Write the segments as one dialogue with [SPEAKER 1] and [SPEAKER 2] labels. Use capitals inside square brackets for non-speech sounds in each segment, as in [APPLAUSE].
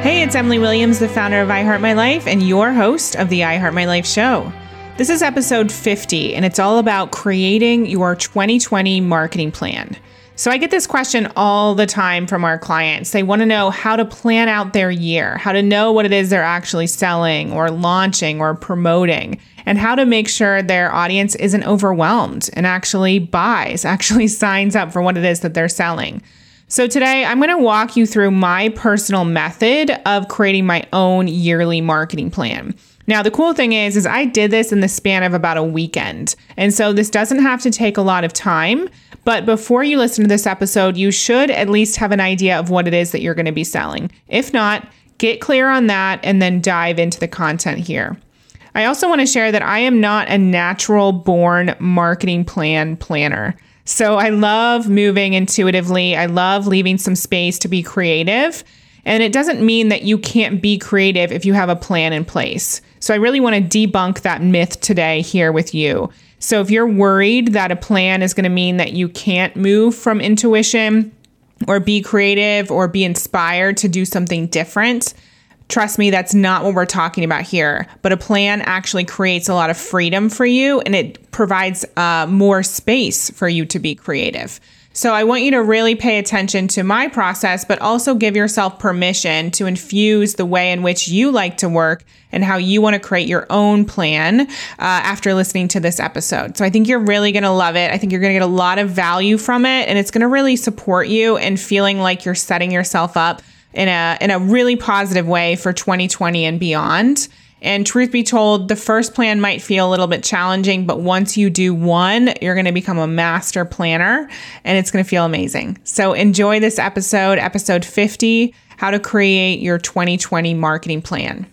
[SPEAKER 1] Hey, it's Emily Williams, the founder of I Heart My Life and your host of the I Heart My Life show. This is episode 50, and it's all about creating your 2020 marketing plan. So, I get this question all the time from our clients. They want to know how to plan out their year, how to know what it is they're actually selling or launching or promoting, and how to make sure their audience isn't overwhelmed and actually buys, [LAUGHS] actually signs up for what it is that they're selling. So, today I'm going to walk you through my personal method of creating my own yearly marketing plan. Now, the cool thing is, is I did this in the span of about a weekend. And so this doesn't have to take a lot of time. But before you listen to this episode, you should at least have an idea of what it is that you're going to be selling. If not, get clear on that and then dive into the content here. I also want to share that I am not a natural born marketing plan planner. So I love moving intuitively. I love leaving some space to be creative. And it doesn't mean that you can't be creative if you have a plan in place. So I really want to debunk that myth today here with you. So if you're worried that a plan is going to mean that you can't move from intuition or be creative or be inspired to do something different, Trust me, that's not what we're talking about here. But a plan actually creates a lot of freedom for you and it provides uh, more space for you to be creative. So I want you to really pay attention to my process, but also give yourself permission to infuse the way in which you like to work and how you want to create your own plan uh, after listening to this episode. So I think you're really going to love it. I think you're going to get a lot of value from it, and it's going to really support you in feeling like you're setting yourself up in a in a really positive way for 2020 and beyond. And truth be told, the first plan might feel a little bit challenging, but once you do one, you're going to become a master planner and it's going to feel amazing. So enjoy this episode, episode 50, how to create your 2020 marketing plan.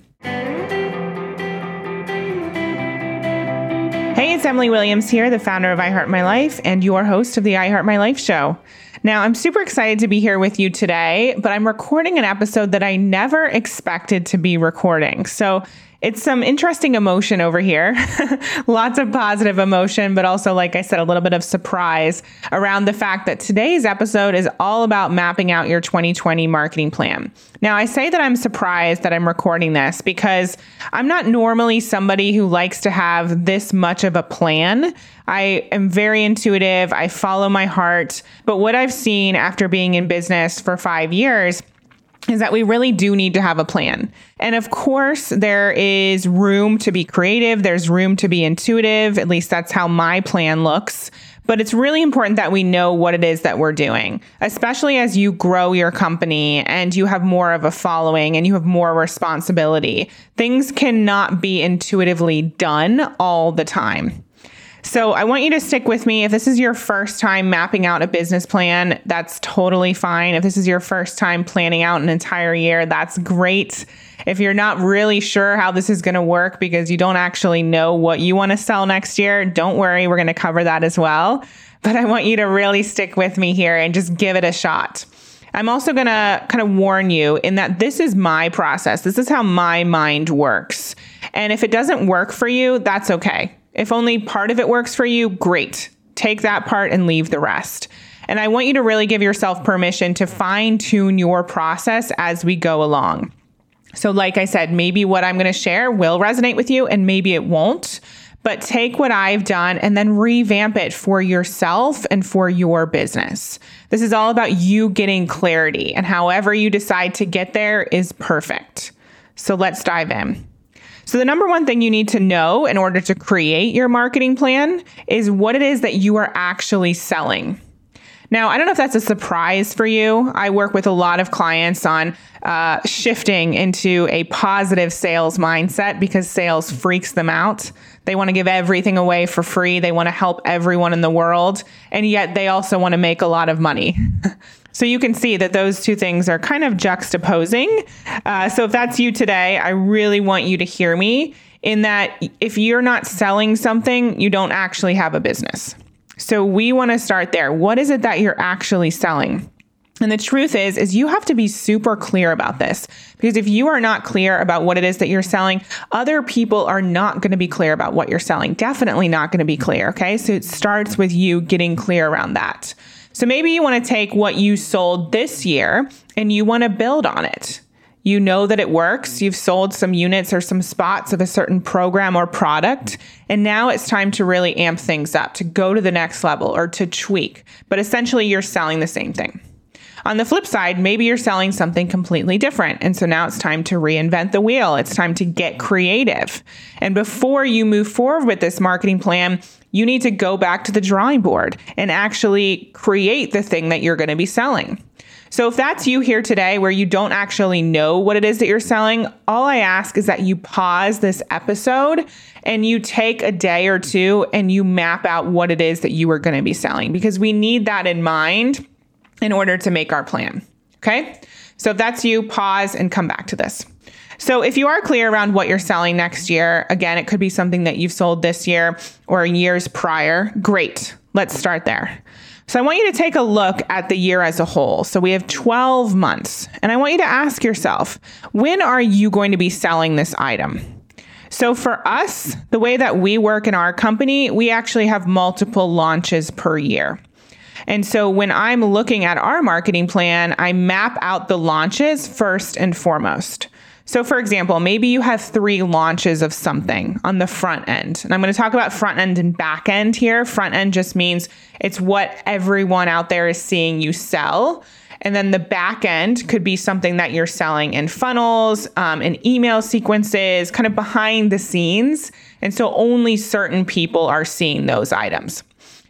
[SPEAKER 1] Hey, it's Emily Williams here, the founder of I Heart My Life and your host of the I Heart My Life show. Now, I'm super excited to be here with you today, but I'm recording an episode that I never expected to be recording. So it's some interesting emotion over here. [LAUGHS] Lots of positive emotion, but also, like I said, a little bit of surprise around the fact that today's episode is all about mapping out your 2020 marketing plan. Now, I say that I'm surprised that I'm recording this because I'm not normally somebody who likes to have this much of a plan. I am very intuitive, I follow my heart. But what I've seen after being in business for five years, is that we really do need to have a plan. And of course, there is room to be creative, there's room to be intuitive. At least that's how my plan looks. But it's really important that we know what it is that we're doing, especially as you grow your company and you have more of a following and you have more responsibility. Things cannot be intuitively done all the time. So I want you to stick with me. If this is your first time mapping out a business plan, that's totally fine. If this is your first time planning out an entire year, that's great. If you're not really sure how this is going to work because you don't actually know what you want to sell next year, don't worry. We're going to cover that as well. But I want you to really stick with me here and just give it a shot. I'm also going to kind of warn you in that this is my process. This is how my mind works. And if it doesn't work for you, that's okay. If only part of it works for you, great. Take that part and leave the rest. And I want you to really give yourself permission to fine tune your process as we go along. So, like I said, maybe what I'm going to share will resonate with you and maybe it won't. But take what I've done and then revamp it for yourself and for your business. This is all about you getting clarity, and however you decide to get there is perfect. So, let's dive in. So, the number one thing you need to know in order to create your marketing plan is what it is that you are actually selling. Now, I don't know if that's a surprise for you. I work with a lot of clients on uh, shifting into a positive sales mindset because sales freaks them out. They want to give everything away for free, they want to help everyone in the world, and yet they also want to make a lot of money. [LAUGHS] So you can see that those two things are kind of juxtaposing. Uh, so if that's you today, I really want you to hear me in that if you're not selling something, you don't actually have a business. So we want to start there. What is it that you're actually selling? And the truth is is you have to be super clear about this because if you are not clear about what it is that you're selling, other people are not going to be clear about what you're selling. Definitely not going to be clear, okay? So it starts with you getting clear around that. So maybe you want to take what you sold this year and you want to build on it. You know that it works. You've sold some units or some spots of a certain program or product. And now it's time to really amp things up, to go to the next level or to tweak. But essentially, you're selling the same thing. On the flip side, maybe you're selling something completely different. And so now it's time to reinvent the wheel. It's time to get creative. And before you move forward with this marketing plan, you need to go back to the drawing board and actually create the thing that you're going to be selling. So if that's you here today where you don't actually know what it is that you're selling, all I ask is that you pause this episode and you take a day or two and you map out what it is that you are going to be selling because we need that in mind in order to make our plan. Okay. So if that's you, pause and come back to this. So if you are clear around what you're selling next year, again, it could be something that you've sold this year or years prior. Great. Let's start there. So I want you to take a look at the year as a whole. So we have 12 months, and I want you to ask yourself, when are you going to be selling this item? So for us, the way that we work in our company, we actually have multiple launches per year. And so when I'm looking at our marketing plan, I map out the launches first and foremost. So, for example, maybe you have three launches of something on the front end. And I'm going to talk about front end and back end here. Front end just means it's what everyone out there is seeing you sell. And then the back end could be something that you're selling in funnels, um, in email sequences, kind of behind the scenes. And so only certain people are seeing those items.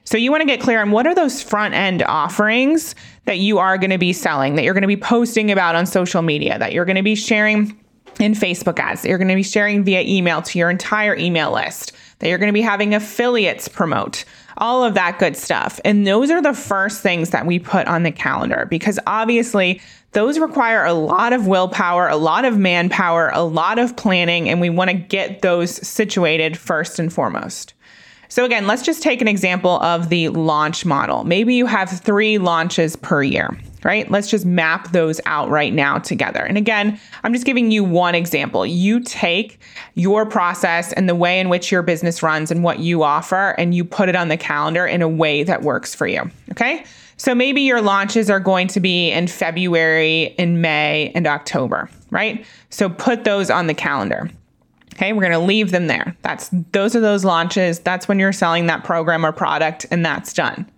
[SPEAKER 1] So you want to get clear on what are those front end offerings that you are going to be selling, that you're going to be posting about on social media, that you're going to be sharing in Facebook ads, that you're going to be sharing via email to your entire email list, that you're going to be having affiliates promote, all of that good stuff. And those are the first things that we put on the calendar because obviously those require a lot of willpower, a lot of manpower, a lot of planning, and we want to get those situated first and foremost. So, again, let's just take an example of the launch model. Maybe you have three launches per year, right? Let's just map those out right now together. And again, I'm just giving you one example. You take your process and the way in which your business runs and what you offer, and you put it on the calendar in a way that works for you, okay? So maybe your launches are going to be in February, in May, and October, right? So put those on the calendar. Okay, we're going to leave them there. That's those are those launches. That's when you're selling that program or product and that's done.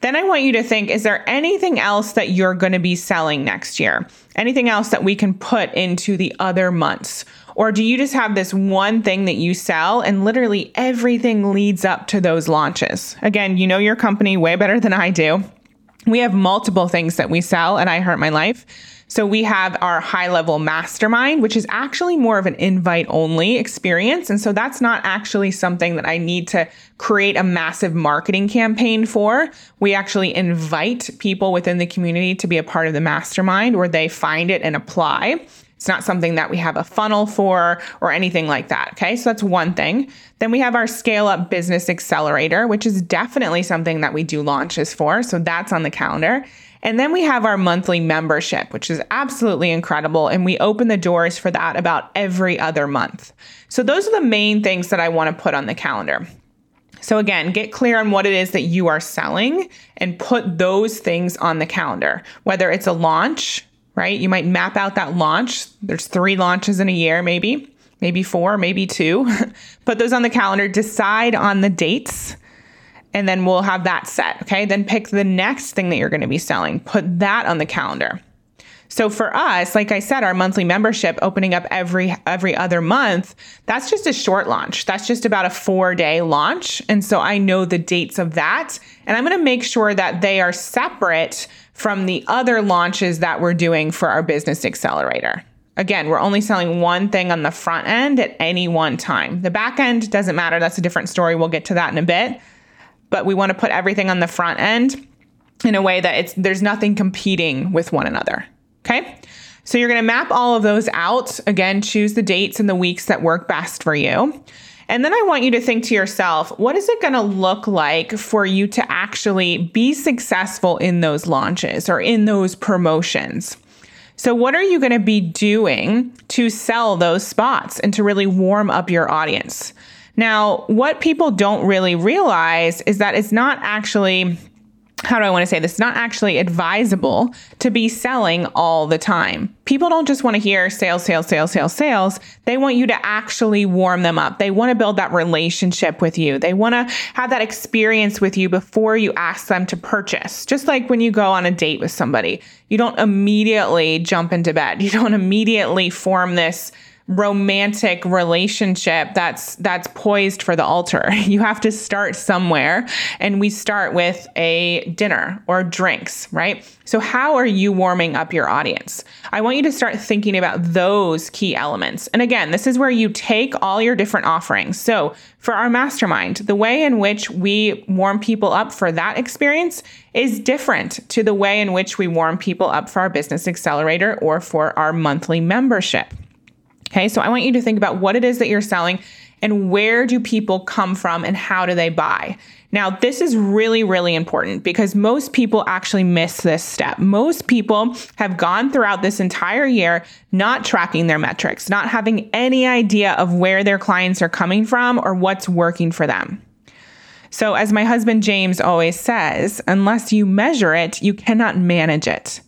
[SPEAKER 1] Then I want you to think is there anything else that you're going to be selling next year? Anything else that we can put into the other months? Or do you just have this one thing that you sell and literally everything leads up to those launches? Again, you know your company way better than I do. We have multiple things that we sell and I Heart My Life. So we have our high level mastermind, which is actually more of an invite only experience. And so that's not actually something that I need to create a massive marketing campaign for. We actually invite people within the community to be a part of the mastermind where they find it and apply. It's not something that we have a funnel for or anything like that. Okay. So that's one thing. Then we have our scale up business accelerator, which is definitely something that we do launches for. So that's on the calendar. And then we have our monthly membership, which is absolutely incredible. And we open the doors for that about every other month. So those are the main things that I want to put on the calendar. So again, get clear on what it is that you are selling and put those things on the calendar. Whether it's a launch, right? You might map out that launch. There's three launches in a year, maybe, maybe four, maybe two. [LAUGHS] put those on the calendar, decide on the dates and then we'll have that set. Okay. Then pick the next thing that you're going to be selling, put that on the calendar. So for us, like I said, our monthly membership opening up every every other month, that's just a short launch. That's just about a 4-day launch. And so I know the dates of that, and I'm going to make sure that they are separate from the other launches that we're doing for our business accelerator. Again, we're only selling one thing on the front end at any one time. The back end doesn't matter. That's a different story. We'll get to that in a bit but we want to put everything on the front end in a way that it's there's nothing competing with one another. Okay? So you're going to map all of those out. Again, choose the dates and the weeks that work best for you. And then I want you to think to yourself, what is it going to look like for you to actually be successful in those launches or in those promotions? So, what are you going to be doing to sell those spots and to really warm up your audience? Now, what people don't really realize is that it's not actually how do I want to say this? It's not actually advisable to be selling all the time. People don't just want to hear sales, sales, sales, sales, sales. They want you to actually warm them up. They want to build that relationship with you. They want to have that experience with you before you ask them to purchase. Just like when you go on a date with somebody, you don't immediately jump into bed. You don't [LAUGHS] immediately form this romantic relationship that's that's poised for the altar. [LAUGHS] You have to start somewhere and we start with a dinner or drinks, right? So how are you warming up your audience? I want you to start thinking about those key elements. And again, this is where you take all your different offerings. So, for our mastermind, the way in which we warm people up for that experience is different to the way in which we warm people up for our business accelerator or for our monthly membership. Okay, so I want you to think about what it is that you're selling and where do people come from and how do they buy. Now, this is really, really important because most people actually miss this step. Most people have gone throughout this entire year not tracking their metrics, not having any idea of where their clients are coming from or what's working for them. So, as my husband James always says, unless you measure it, you cannot manage it.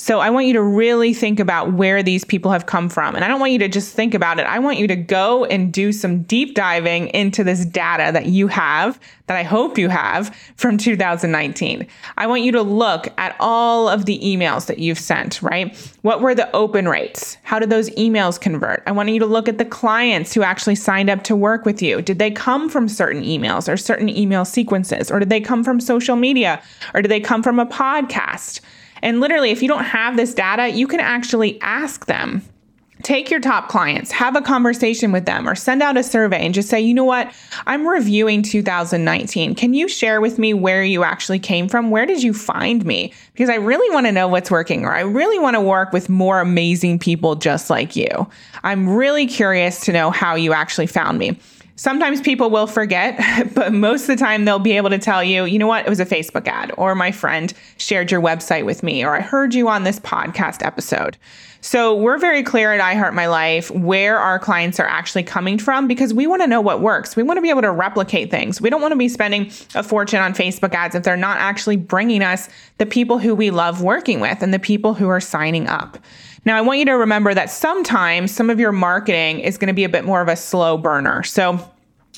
[SPEAKER 1] So I want you to really think about where these people have come from. And I don't want you to just think about it. I want you to go and do some deep diving into this data that you have, that I hope you have from 2019. I want you to look at all of the emails that you've sent, right? What were the open rates? How did those emails convert? I want you to look at the clients who actually signed up to work with you. Did they come from certain emails or certain email sequences? Or did they come from social media? Or did they come from a podcast? And literally, if you don't have this data, you can actually ask them. Take your top clients, have a conversation with them, or send out a survey and just say, you know what? I'm reviewing 2019. Can you share with me where you actually came from? Where did you find me? Because I really want to know what's working, or I really want to work with more amazing people just like you. I'm really curious to know how you actually found me. Sometimes people will forget, [LAUGHS] but most of the time they'll be able to tell you, you know what, it was a Facebook ad, or my friend shared your website with me, or I heard you on this podcast episode. So we're very clear at I Heart My Life where our clients are actually coming from because we want to know what works. We want to be able to replicate things. We don't want to be spending a fortune on Facebook ads if they're not actually bringing us the people who we love working with and the people who are signing up. Now, I want you to remember that sometimes some of your marketing is going to be a bit more of a slow burner. So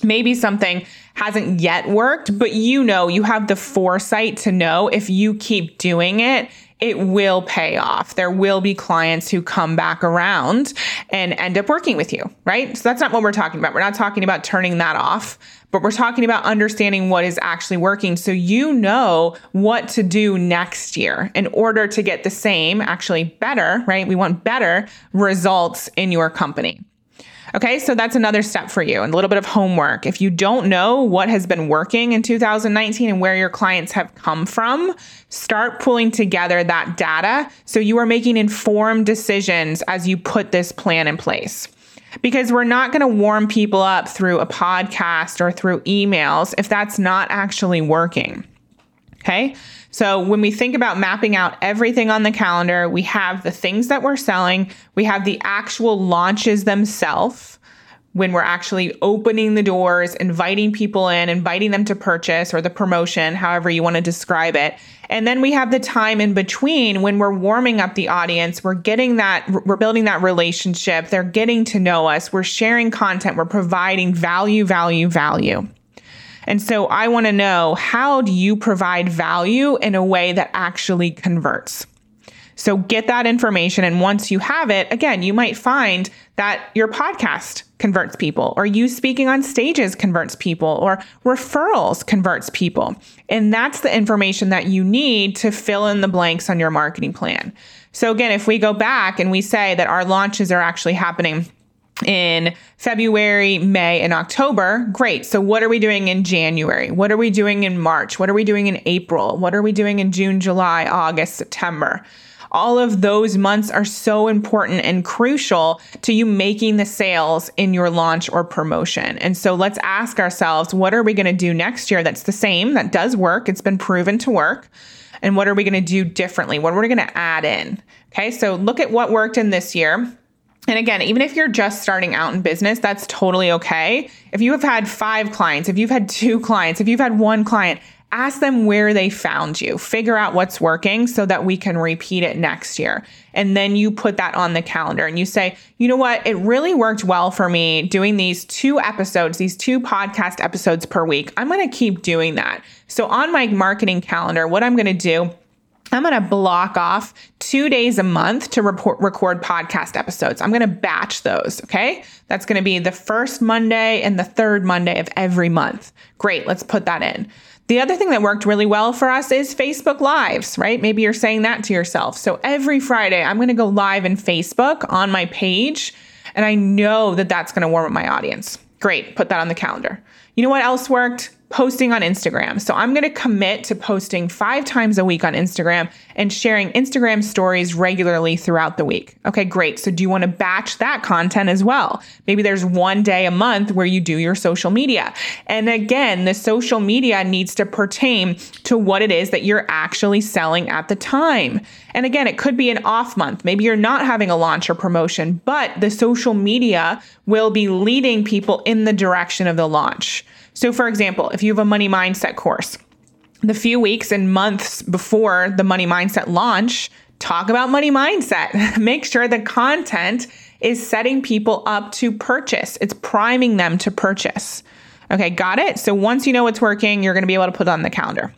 [SPEAKER 1] maybe something hasn't yet worked, but you know, you have the foresight to know if you keep doing it, it will pay off. There will be clients who come back around and end up working with you, right? So that's not what we're talking about. We're not talking about turning that off, but we're talking about understanding what is actually working so you know what to do next year in order to get the same, actually better, right? We want better results in your company. Okay, so that's another step for you and a little bit of homework. If you don't know what has been working in 2019 and where your clients have come from, start pulling together that data so you are making informed decisions as you put this plan in place. Because we're not going to warm people up through a podcast or through emails if that's not actually working. Okay. So when we think about mapping out everything on the calendar, we have the things that we're selling, we have the actual launches themselves when we're actually opening the doors, inviting people in, inviting them to purchase or the promotion, however you want to describe it. And then we have the time in between when we're warming up the audience, we're getting that, we're building that relationship, they're getting to know us, we're sharing content, we're providing value, value, value. And so I want to know how do you provide value in a way that actually converts? So get that information. And once you have it, again, you might find that your podcast converts people, or you speaking on stages converts people, or referrals converts people. And that's the information that you need to fill in the blanks on your marketing plan. So again, if we go back and we say that our launches are actually happening in February, May, and October. Great. So, what are we doing in January? What are we doing in March? What are we doing in April? What are we doing in June, July, August, September? All of those months are so important and crucial to you making the sales in your launch or promotion. And so let's ask ourselves, what are we going to do next year that's the same, that does work, it's been proven to work? And what are we going to do differently? What are we going to add in? Okay, so look at what worked in this year and again, even if you're just starting out in business, that's totally okay. If you have had five clients, if you've had two clients, if you've had one client, ask them where they found you. Figure out what's working so that we can repeat it next year. And then you put that on the calendar and you say, you know what? It really worked well for me doing these two episodes, these two podcast episodes per week. I'm going to keep doing that. So on my marketing calendar, what I'm going to do I'm going to block off two days a month to report, record podcast episodes. I'm going to batch those. Okay. That's going to be the first Monday and the third Monday of every month. Great. Let's put that in. The other thing that worked really well for us is Facebook Lives, right? Maybe you're saying that to yourself. So every Friday, I'm going to go live in Facebook on my page, and I know that that's going to warm up my audience. Great. Put that on the calendar. You know what else worked? Posting on Instagram. So I'm going to commit to posting five times a week on Instagram and sharing Instagram stories regularly throughout the week. Okay, great. So do you want to batch that content as well? Maybe there's one day a month where you do your social media. And again, the social media needs to pertain to what it is that you're actually selling at the time. And again, it could be an off month. Maybe you're not having a launch or promotion, but the social media will be leading people in the direction of the launch. So, for example, if you have a money mindset course, the few weeks and months before the money mindset launch, talk about money mindset. [LAUGHS] Make sure the content is setting people up to purchase, it's priming them to purchase. Okay, got it? So once you know what's working, you're going to be able to put it on the calendar.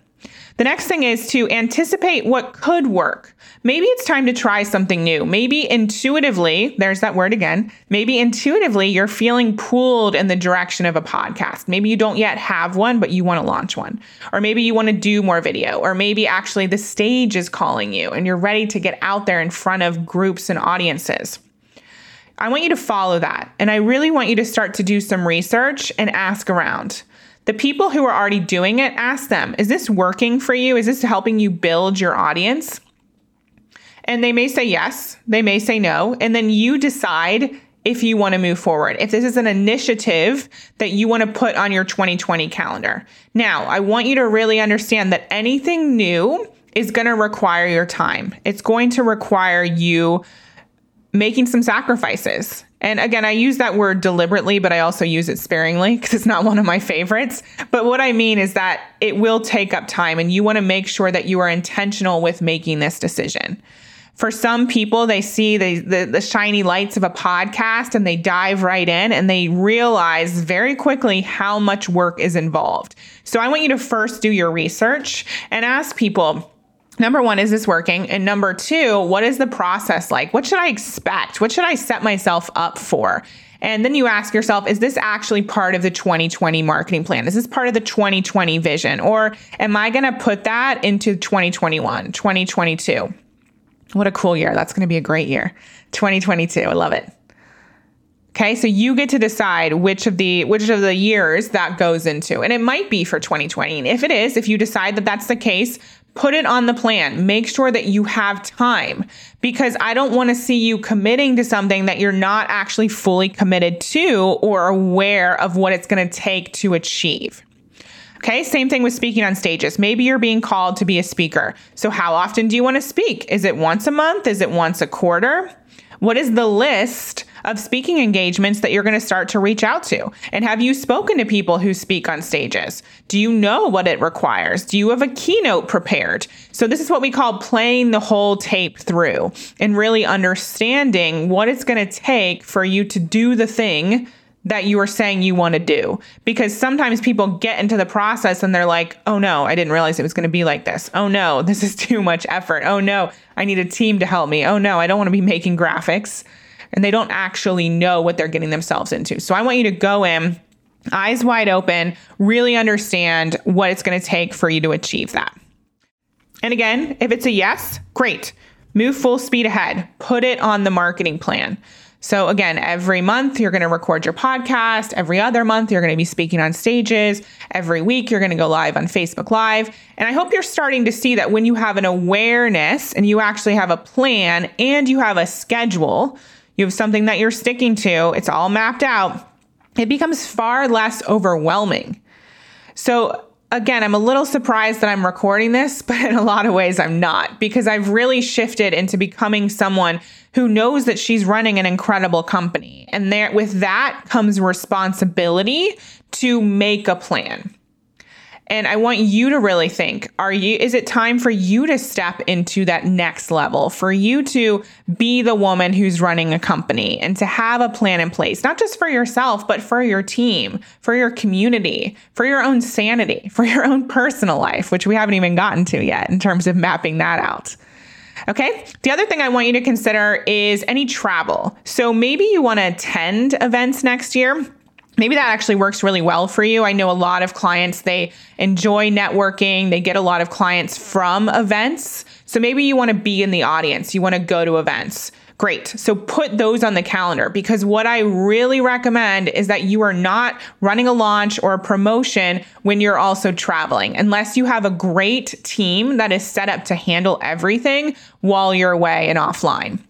[SPEAKER 1] The next thing is to anticipate what could work. Maybe it's time to try something new. Maybe intuitively, there's that word again, maybe intuitively you're feeling pulled in the direction of a podcast. Maybe you don't yet have one, but you want to launch one. Or maybe you want to do more video. Or maybe actually the stage is calling you and you're ready to get out there in front of groups and audiences. I want you to follow that. And I really want you to start to do some research and ask around. The people who are already doing it, ask them, is this working for you? Is this helping you build your audience? And they may say yes, they may say no. And then you decide if you want to move forward, if this is an initiative that you want to put on your 2020 calendar. Now, I want you to really understand that anything new is going to require your time. It's going to require you making some sacrifices. And again, I use that word deliberately, but I also use it sparingly [LAUGHS] because it's not one of my favorites. But what I mean is that it will take up time, and you want to make sure that you are intentional with making this decision. For some people, they see the, the, the, shiny lights of a podcast and they dive right in and they realize very quickly how much work is involved. So I want you to first do your research and ask people, number one, is this working? And number two, what is the process like? What should I expect? What should I set myself up for? And then you ask yourself, is this actually part of the 2020 marketing plan? Is this part of the 2020 vision? Or am I going to put that into 2021, 2022? What a cool year. That's going to be a great year. 2022. I love it. Okay, so you get to decide which of the which of the years that goes into. And it might be for 2020. And if it is, if you decide that that's the case, Put it on the plan. Make sure that you have time because I don't want to see you committing to something that you're not actually fully committed to or aware of what it's going to take to achieve. Okay, same thing with speaking on stages. Maybe you're being called to be a speaker. So, how often do you want to speak? Is it once a month? Is it once a quarter? What is the list of speaking engagements that you're going to start to reach out to? And have you spoken to people who speak on stages? Do you know what it requires? Do you have a keynote prepared? So, this is what we call playing the whole tape through and really understanding what it's going to take for you to do the thing that you are saying you want to do. Because sometimes people get into the process and they're like, oh no, I didn't realize it was going to be like this. Oh no, [LAUGHS] this is too much effort. Oh no, I need a team to help me. Oh no, I don't want to be making graphics. And they don't actually know what they're getting themselves into. So I want you to go in, eyes wide open, really understand what it's going to take for you to achieve that. And again, if it's a yes, great. Move full speed ahead. Put it on the marketing plan. So, again, every month you're going to record your podcast. Every other month you're going to be speaking on stages. Every week you're going to go live on Facebook Live. And I hope you're starting to see that when you have an awareness and you actually have a plan and you have a schedule, you have something that you're sticking to, it's all mapped out, it becomes far less overwhelming. So, again, I'm a little surprised that I'm recording this, [LAUGHS] but in a lot of ways I'm not because I've really shifted into becoming someone who knows that she's running an incredible company. And there with that comes responsibility to make a plan. And I want you to really think, are you is it time for you to step into that next level, for you to be the woman who's running a company and to have a plan in place, not just for yourself, but for your team, for your community, for your own sanity, [LAUGHS] for your own personal life, which we haven't even gotten to yet in terms of mapping that out. Okay. The other thing I want you to consider is any travel. So maybe you want to attend events next year maybe that actually works really well for you. I know a lot of clients, they enjoy networking, they get a lot of clients from events. So maybe you want to be in the audience, you want to go to events. Great. So put those on the calendar because what I really recommend is that you are not running a launch or a promotion when you're also traveling, unless you have a great team that is set up to handle everything while you're away and offline.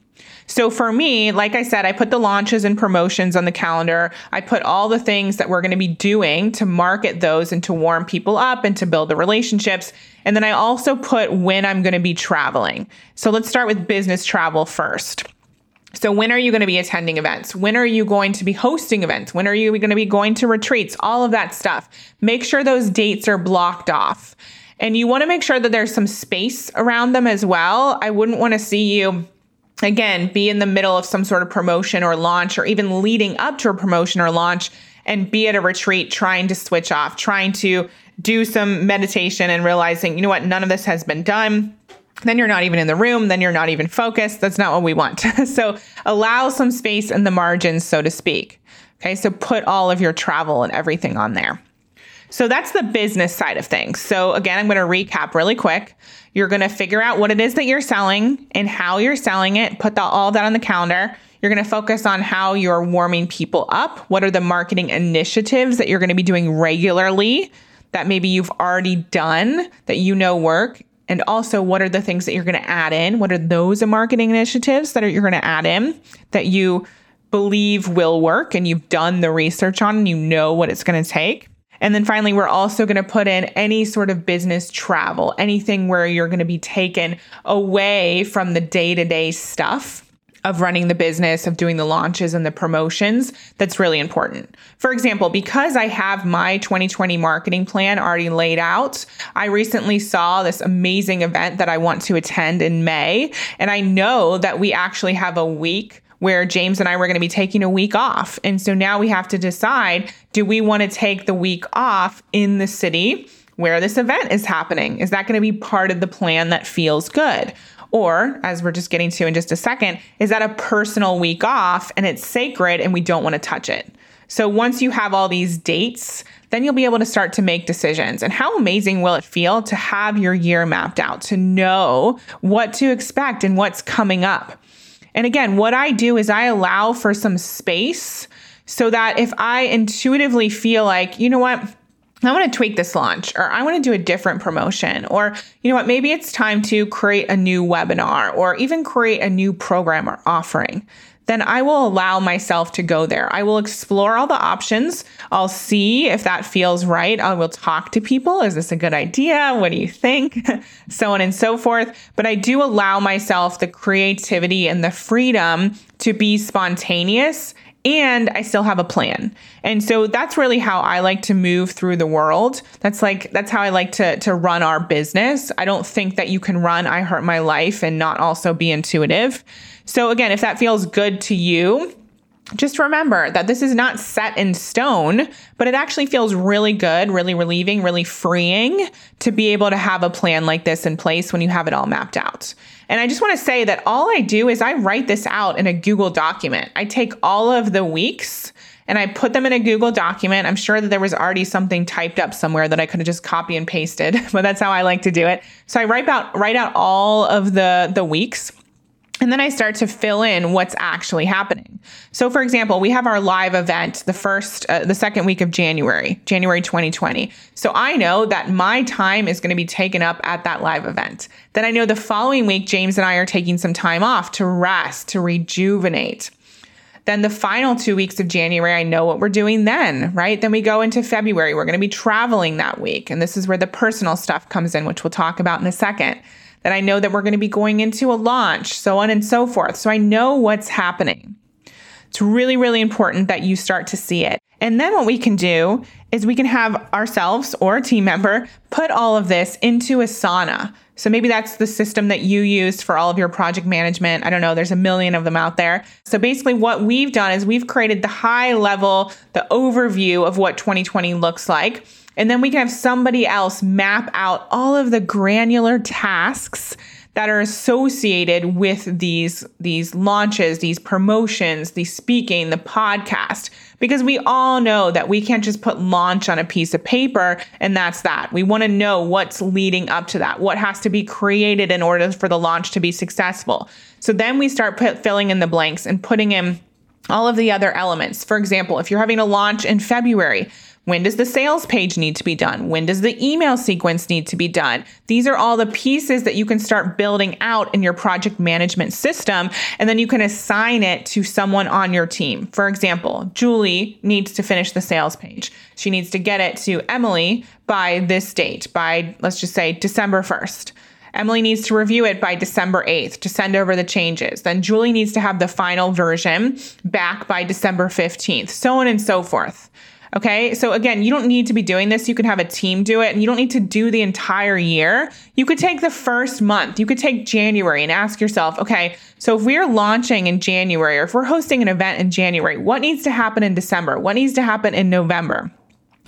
[SPEAKER 1] So for me, like I said, I put the launches and promotions on the calendar. I put all the things that we're going to be doing to market those and to warm people up and to build the relationships. And then I also put when I'm going to be traveling. So let's start with business travel first. So, when are you going to be attending events? When are you going to be hosting events? When are you going to be going to retreats? All of that stuff. Make sure those dates are blocked off. And you want to make sure that there's some space around them as well. I wouldn't want to see you again, be in the middle of some sort of promotion or launch, or even leading up to a promotion or launch, and be at a retreat trying to switch off, trying to do some meditation and realizing, you know what, none of this has been done. Then you're not even in the room, then you're not even focused. That's not what we want. [LAUGHS] so allow some space in the margins, so to speak. Okay, so put all of your travel and everything on there. So that's the business side of things. So again, I'm going to recap really quick. You're going to figure out what it is that you're selling and how you're selling it, put the, all that on the calendar. You're going to focus on how you're warming people up. What are the marketing initiatives that you're going to be doing regularly that maybe you've already done that you know work? And also, what are the things that you're going to add in? What are those marketing initiatives that are, you're going to add in that you believe will work and you've done the research on and you know what it's going to take? And then finally, we're also going to put in any sort of business travel, anything where you're going to be taken away from the day to day stuff of running the business, of doing the launches and the promotions, that's really important. For example, because I have my 2020 marketing plan already laid out, I recently saw this amazing event that I want to attend in May. And I know that we actually have a week where James and I were going to be taking a week off. And so now we have to decide do we want to take the week off in the city where this event is happening? Is that going to be part of the plan that feels good? Or, as we're just getting to in just a second, is that a personal week off and it's sacred and we don't want to touch it? So once you have all these dates, then you'll be able to start to make decisions. And how amazing will it feel to have your year mapped out, to know what to expect and what's coming up? And again, what I do is I allow for some space so that if I intuitively feel like, you know what, I want to tweak this launch or I want to do a different promotion or you know what maybe it's time to create a new webinar or even create a new program or offering then I will allow myself to go there. I will explore all the options. I'll see if that feels right. I will talk to people. Is this a good idea? What do you think? [LAUGHS] so on and so forth. But I do allow myself the creativity and the freedom to be spontaneous and I still have a plan. And so that's really how I like to move through the world. That's like that's how I like to to run our business. I don't think that you can run I Heart My Life and not also be intuitive. So, again, if that feels good to you, just remember that this is not set in stone, but it actually feels really good, really relieving, really freeing to be able to have a plan like this in place when you have it all mapped out. And I just want to say that all I do is I write this out in a Google document. I take all of the weeks and I put them in a Google document. I'm sure that there was already something typed up somewhere that I could have just copy and pasted, [LAUGHS] but that's how I like to do it. So I write out write out all of the the weeks and then I start to fill in what's actually happening. So, for example, we have our live event the first, uh, the second week of January, January 2020. So I know that my time is going to be taken up at that live event. Then I know the following week, James and I are taking some time off to rest, to rejuvenate. Then the final two weeks of January, I know what we're doing then, right? Then we go into February. We're going to be traveling that week. And this is where the personal stuff comes in, which we'll talk about in a second that I know that we're going to be going into a launch, so on and so forth. So I know what's happening. It's really, really important that you start to see it. And then what we can do is we can have ourselves or a team member put all of this into Asana. So maybe that's the system that you used for all of your project management. I don't know, there's a million of them out there. So basically, what we've done is we've created the high level, the overview of what 2020 looks like. And then we can have somebody else map out all of the granular tasks that are associated with these these launches, these promotions, the speaking, the podcast because we all know that we can't just put launch on a piece of paper and that's that. We want to know what's leading up to that, what has to be created in order for the launch to be successful. So then we start put, filling in the blanks and putting in all of the other elements. For example, if you're having a launch in February, when does the sales page need to be done? When does the email sequence need to be done? These are all the pieces that you can start building out in your project management system, and then you can assign it to someone on your team. For example, Julie needs to finish the sales page. She needs to get it to Emily by this date, by let's just say December 1st. Emily needs to review it by December 8th to send over the changes. Then Julie needs to have the final version back by December 15th, so on and so forth. Okay. So again, you don't need to be doing this. You can have a team do it and you don't need to do the entire year. You could take the first month, you could take January and ask yourself, okay, so if we're launching in January or if we're hosting an event in January, what needs to happen in December? What needs to happen in November?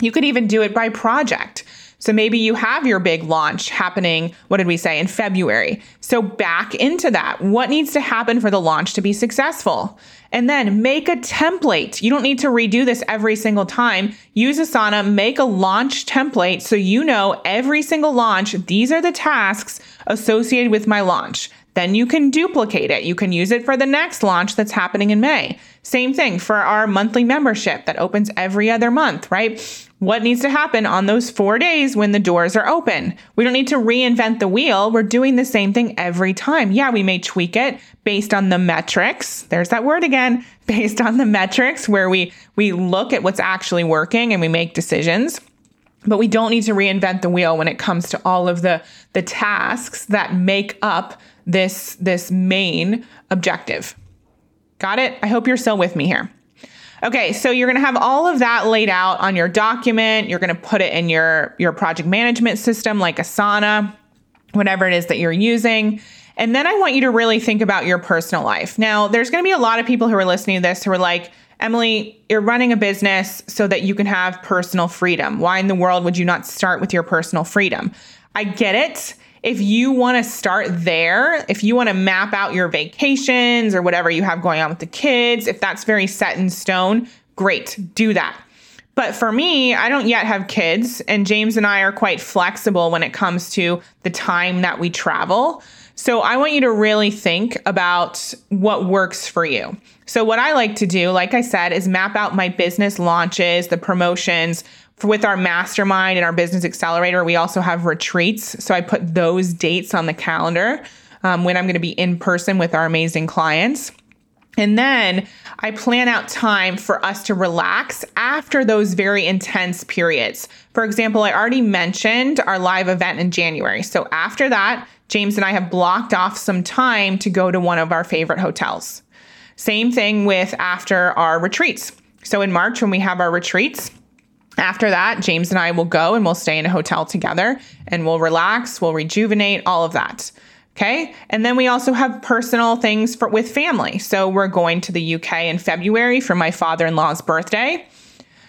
[SPEAKER 1] You could even do it by project. So maybe you have your big launch happening, what did we say, in February. So back into that. What needs to happen for the launch to be successful? And then make a template. You don't need to redo this every single time. Use Asana, make a launch template so you know every single launch, these are the tasks associated with my launch. Then you can duplicate it. You can use it for the next launch that's happening in May. Same thing for our monthly membership that opens every other month, right? What needs to happen on those four days when the doors are open? We don't need to reinvent the wheel. We're doing the same thing every time. Yeah, we may tweak it based on the metrics. There's that word again, [LAUGHS] based on the metrics where we we look at what's actually working and we make decisions but we don't need to reinvent the wheel when it comes to all of the the tasks that make up this this main objective. Got it? I hope you're still with me here. Okay, so you're going to have all of that laid out on your document. You're going to put it in your your project management system like Asana, whatever it is that you're using. And then I want you to really think about your personal life. Now, there's going to be a lot of people who are listening to this who are like, Emily, you're running a business so that you can have personal freedom. Why in the world would you not start with your personal freedom? I get it. If you want to start there, if you want to map out your vacations or whatever you have going on with the kids, if that's very set in stone, great, do that. But for me, I don't yet have kids, and James and I are quite flexible when it comes to the time that we travel. So I want you to really think about what works for you. So, what I like to do, like I said, is map out my business launches, the promotions. With our mastermind and our business accelerator, we also have retreats. So, I put those dates on the calendar um, when I'm going to be in person with our amazing clients. And then I plan out time for us to relax after those very intense periods. For example, I already mentioned our live event in January. So after that, James and I have blocked off some time to go to one of our favorite hotels. Same thing with after our retreats. So in March, when we have our retreats, after that, James and I will go and we'll stay in a hotel together and we'll relax, we'll rejuvenate, all of that. Okay. And then we also have personal things for with family. So we're going to the UK in February for my father-in-law's birthday.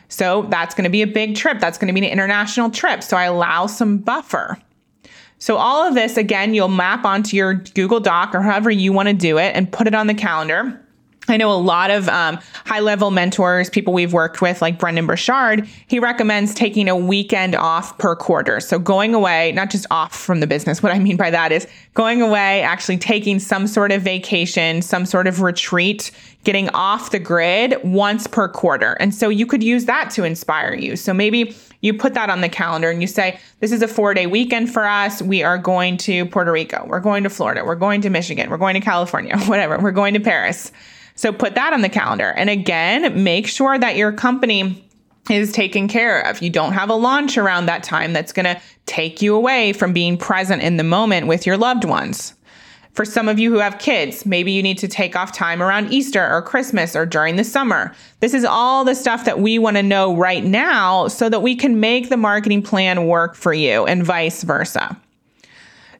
[SPEAKER 1] So that's going to be a big trip. That's going to be an international trip. So I allow some buffer. So all of this, again, you'll map onto your Google Doc or however you want to do it and put it on the calendar. I know a lot of um, high level mentors, people we've worked with, like Brendon Burchard, he recommends taking a weekend off per quarter. So going away, not just off from the business. What I mean by that is going away, actually taking some sort of vacation, some sort of retreat, getting off the grid once per quarter. And so you could use that to inspire you. So maybe you put that on the calendar and you say, this is a four day weekend for us. We are going to Puerto Rico. We're going to Florida. We're going to Michigan. We're going to California, [LAUGHS] whatever. We're going to Paris. So put that on the calendar. And again, make sure that your company is taken care of. You don't have a launch around that time that's going to take you away from being present in the moment with your loved ones. For some of you who have kids, maybe you need to take off time around Easter or Christmas or during the summer. This is all the stuff that we want to know right now so that we can make the marketing plan work for you and vice versa.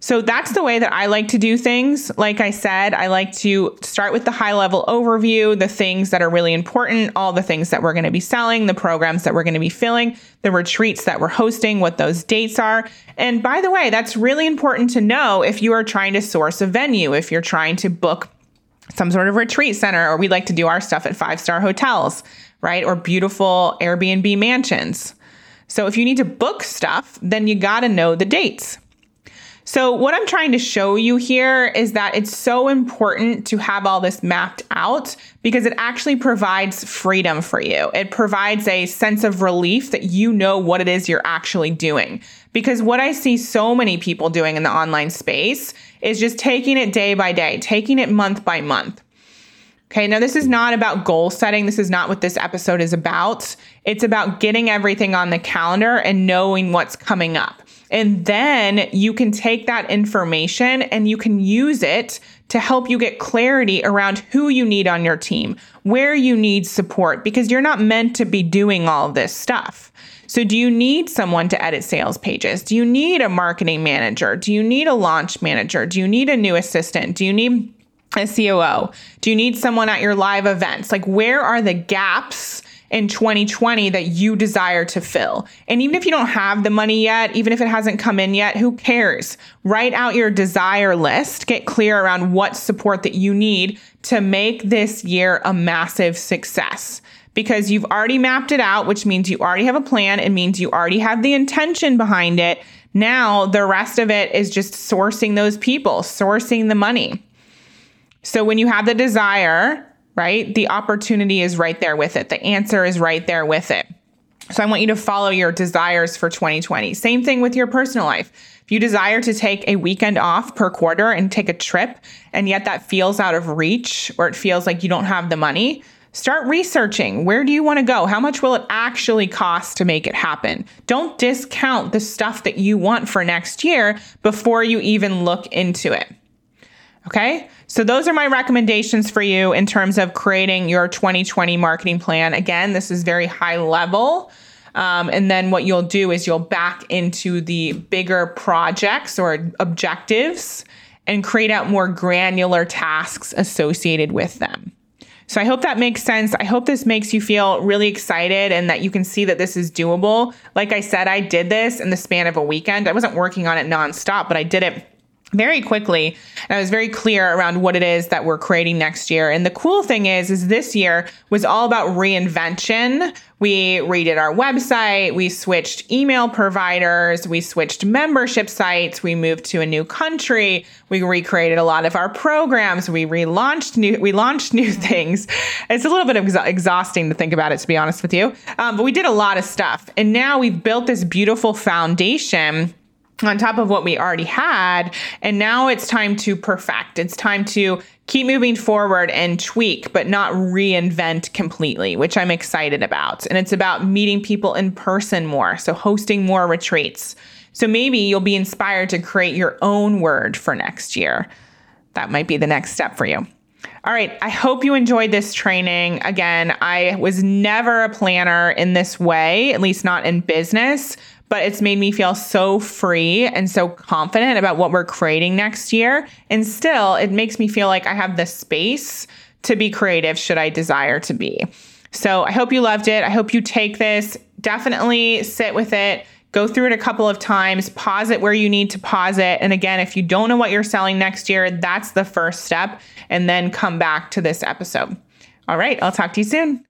[SPEAKER 1] So that's the way that I like to do things. Like I said, I like to start with the high level overview, the things that are really important, all the things that we're going to be selling, the programs that we're going to be filling, the retreats that we're hosting, what those dates are. And by the way, that's really important to know if you are trying to source a venue, if you're trying to book some sort of retreat center, or we like to do our stuff at five star hotels, right? Or beautiful Airbnb mansions. So if you need to book stuff, then you got to know the dates. So, what I'm trying to show you here is that it's so important to have all this mapped out because it actually provides freedom for you. It provides a sense of relief that you know what it is you're actually doing. Because what I see so many people doing in the online space is just taking it day by day, taking it month by month. Okay, now this is not about goal setting. This is not what this episode is about. It's about getting everything on the calendar and knowing what's coming up. And then you can take that information and you can use it to help you get clarity around who you need on your team, where you need support, because you're not meant to be doing all this stuff. So, do you need someone to edit sales pages? Do you need a marketing manager? Do you need a launch manager? Do you need a new assistant? Do you need a COO? Do you need someone at your live events? Like, where are the gaps in 2020 that you desire to fill. And even if you don't have the money yet, even if it hasn't come in yet, who cares? Write out your desire list, get clear around what support that you need to make this year a massive success. Because you've already mapped it out, which means you already have a plan. It means you already have the intention behind it. Now, the rest of it is just sourcing those people, sourcing the money. So, when you have the desire, right? The opportunity is right there with it. The answer is right there with it. So I want you to follow your desires for 2020. Same thing with your personal life. If you desire to take a weekend off per quarter and take a trip, and yet that feels out of reach or it feels like you don't have the money, start researching. Where do you want to go? How much will it actually cost to make it happen? Don't discount the stuff that you want for next year before you even look into it. Okay. So those are my recommendations for you in terms of creating your 2020 marketing plan. Again, this is very high level. Um, and then what you'll do is you'll back into the bigger projects or objectives and create out more granular tasks associated with them. So I hope that makes sense. I hope this makes you feel really excited and that you can see that this is doable. Like I said, I did this in the span of a weekend. I wasn't working on it nonstop, but I did it very quickly and i was very clear around what it is that we're creating next year. And the cool thing is is this year was all about reinvention. We redid our website we switched email providers we switched membership sites we moved to a new country we recreated a lot of our programs we relaunched new we launched new [LAUGHS] things. It's a little bit exa- exhausting to think about it to be honest with you. Um, but we did a lot of stuff. And now we've built this beautiful foundation on top of what we already had. And now it's time to perfect. It's time to keep moving forward and tweak, but not reinvent completely, which I'm excited about. And it's about meeting people in person more. So hosting more retreats. So maybe you'll be inspired to create your own word for next year. That might be the next step for you. All right. I hope you enjoyed this training. Again, I was never a planner in this way, at least not in business but it's made me feel so free and so confident about what we're creating next year. And still, it makes me feel like I have the space to be creative should I desire to be. So I hope you loved it. I hope you take this. Definitely sit with it. Go through it a couple of times, pause it where you need to pause it. And again, if you don't know what you're selling next year, that's the first step. And then come back to this episode. All right, I'll talk to you soon.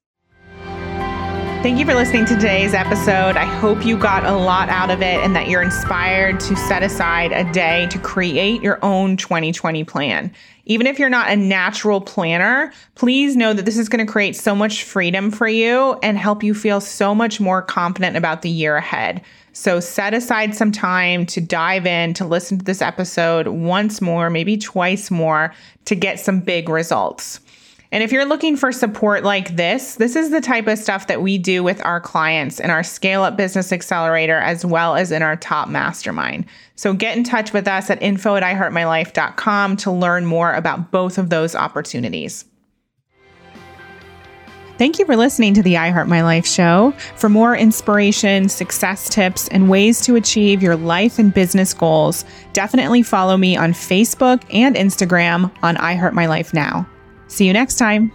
[SPEAKER 1] Thank you for listening to today's episode. I hope you got a lot out of it and that you're inspired to set aside a day to create your own 2020 plan. Even if you're not a natural planner, please know that this is going to create so much freedom for you and help you feel so much more confident about the year ahead. So set aside some time to dive in, to listen to this episode once more, maybe twice more, to get some big results. And if you're looking for support like this, this is the type of stuff that we do with our clients in our Scale Up Business Accelerator as well as in our top mastermind. So get in touch with us at info at iheartmylife.com to learn more about both of those opportunities. Thank you for listening to the I Heart My Life show. For more inspiration, success tips, and ways to achieve your life and business goals, definitely follow me on Facebook and Instagram on I Heart My Life Now. See you next time.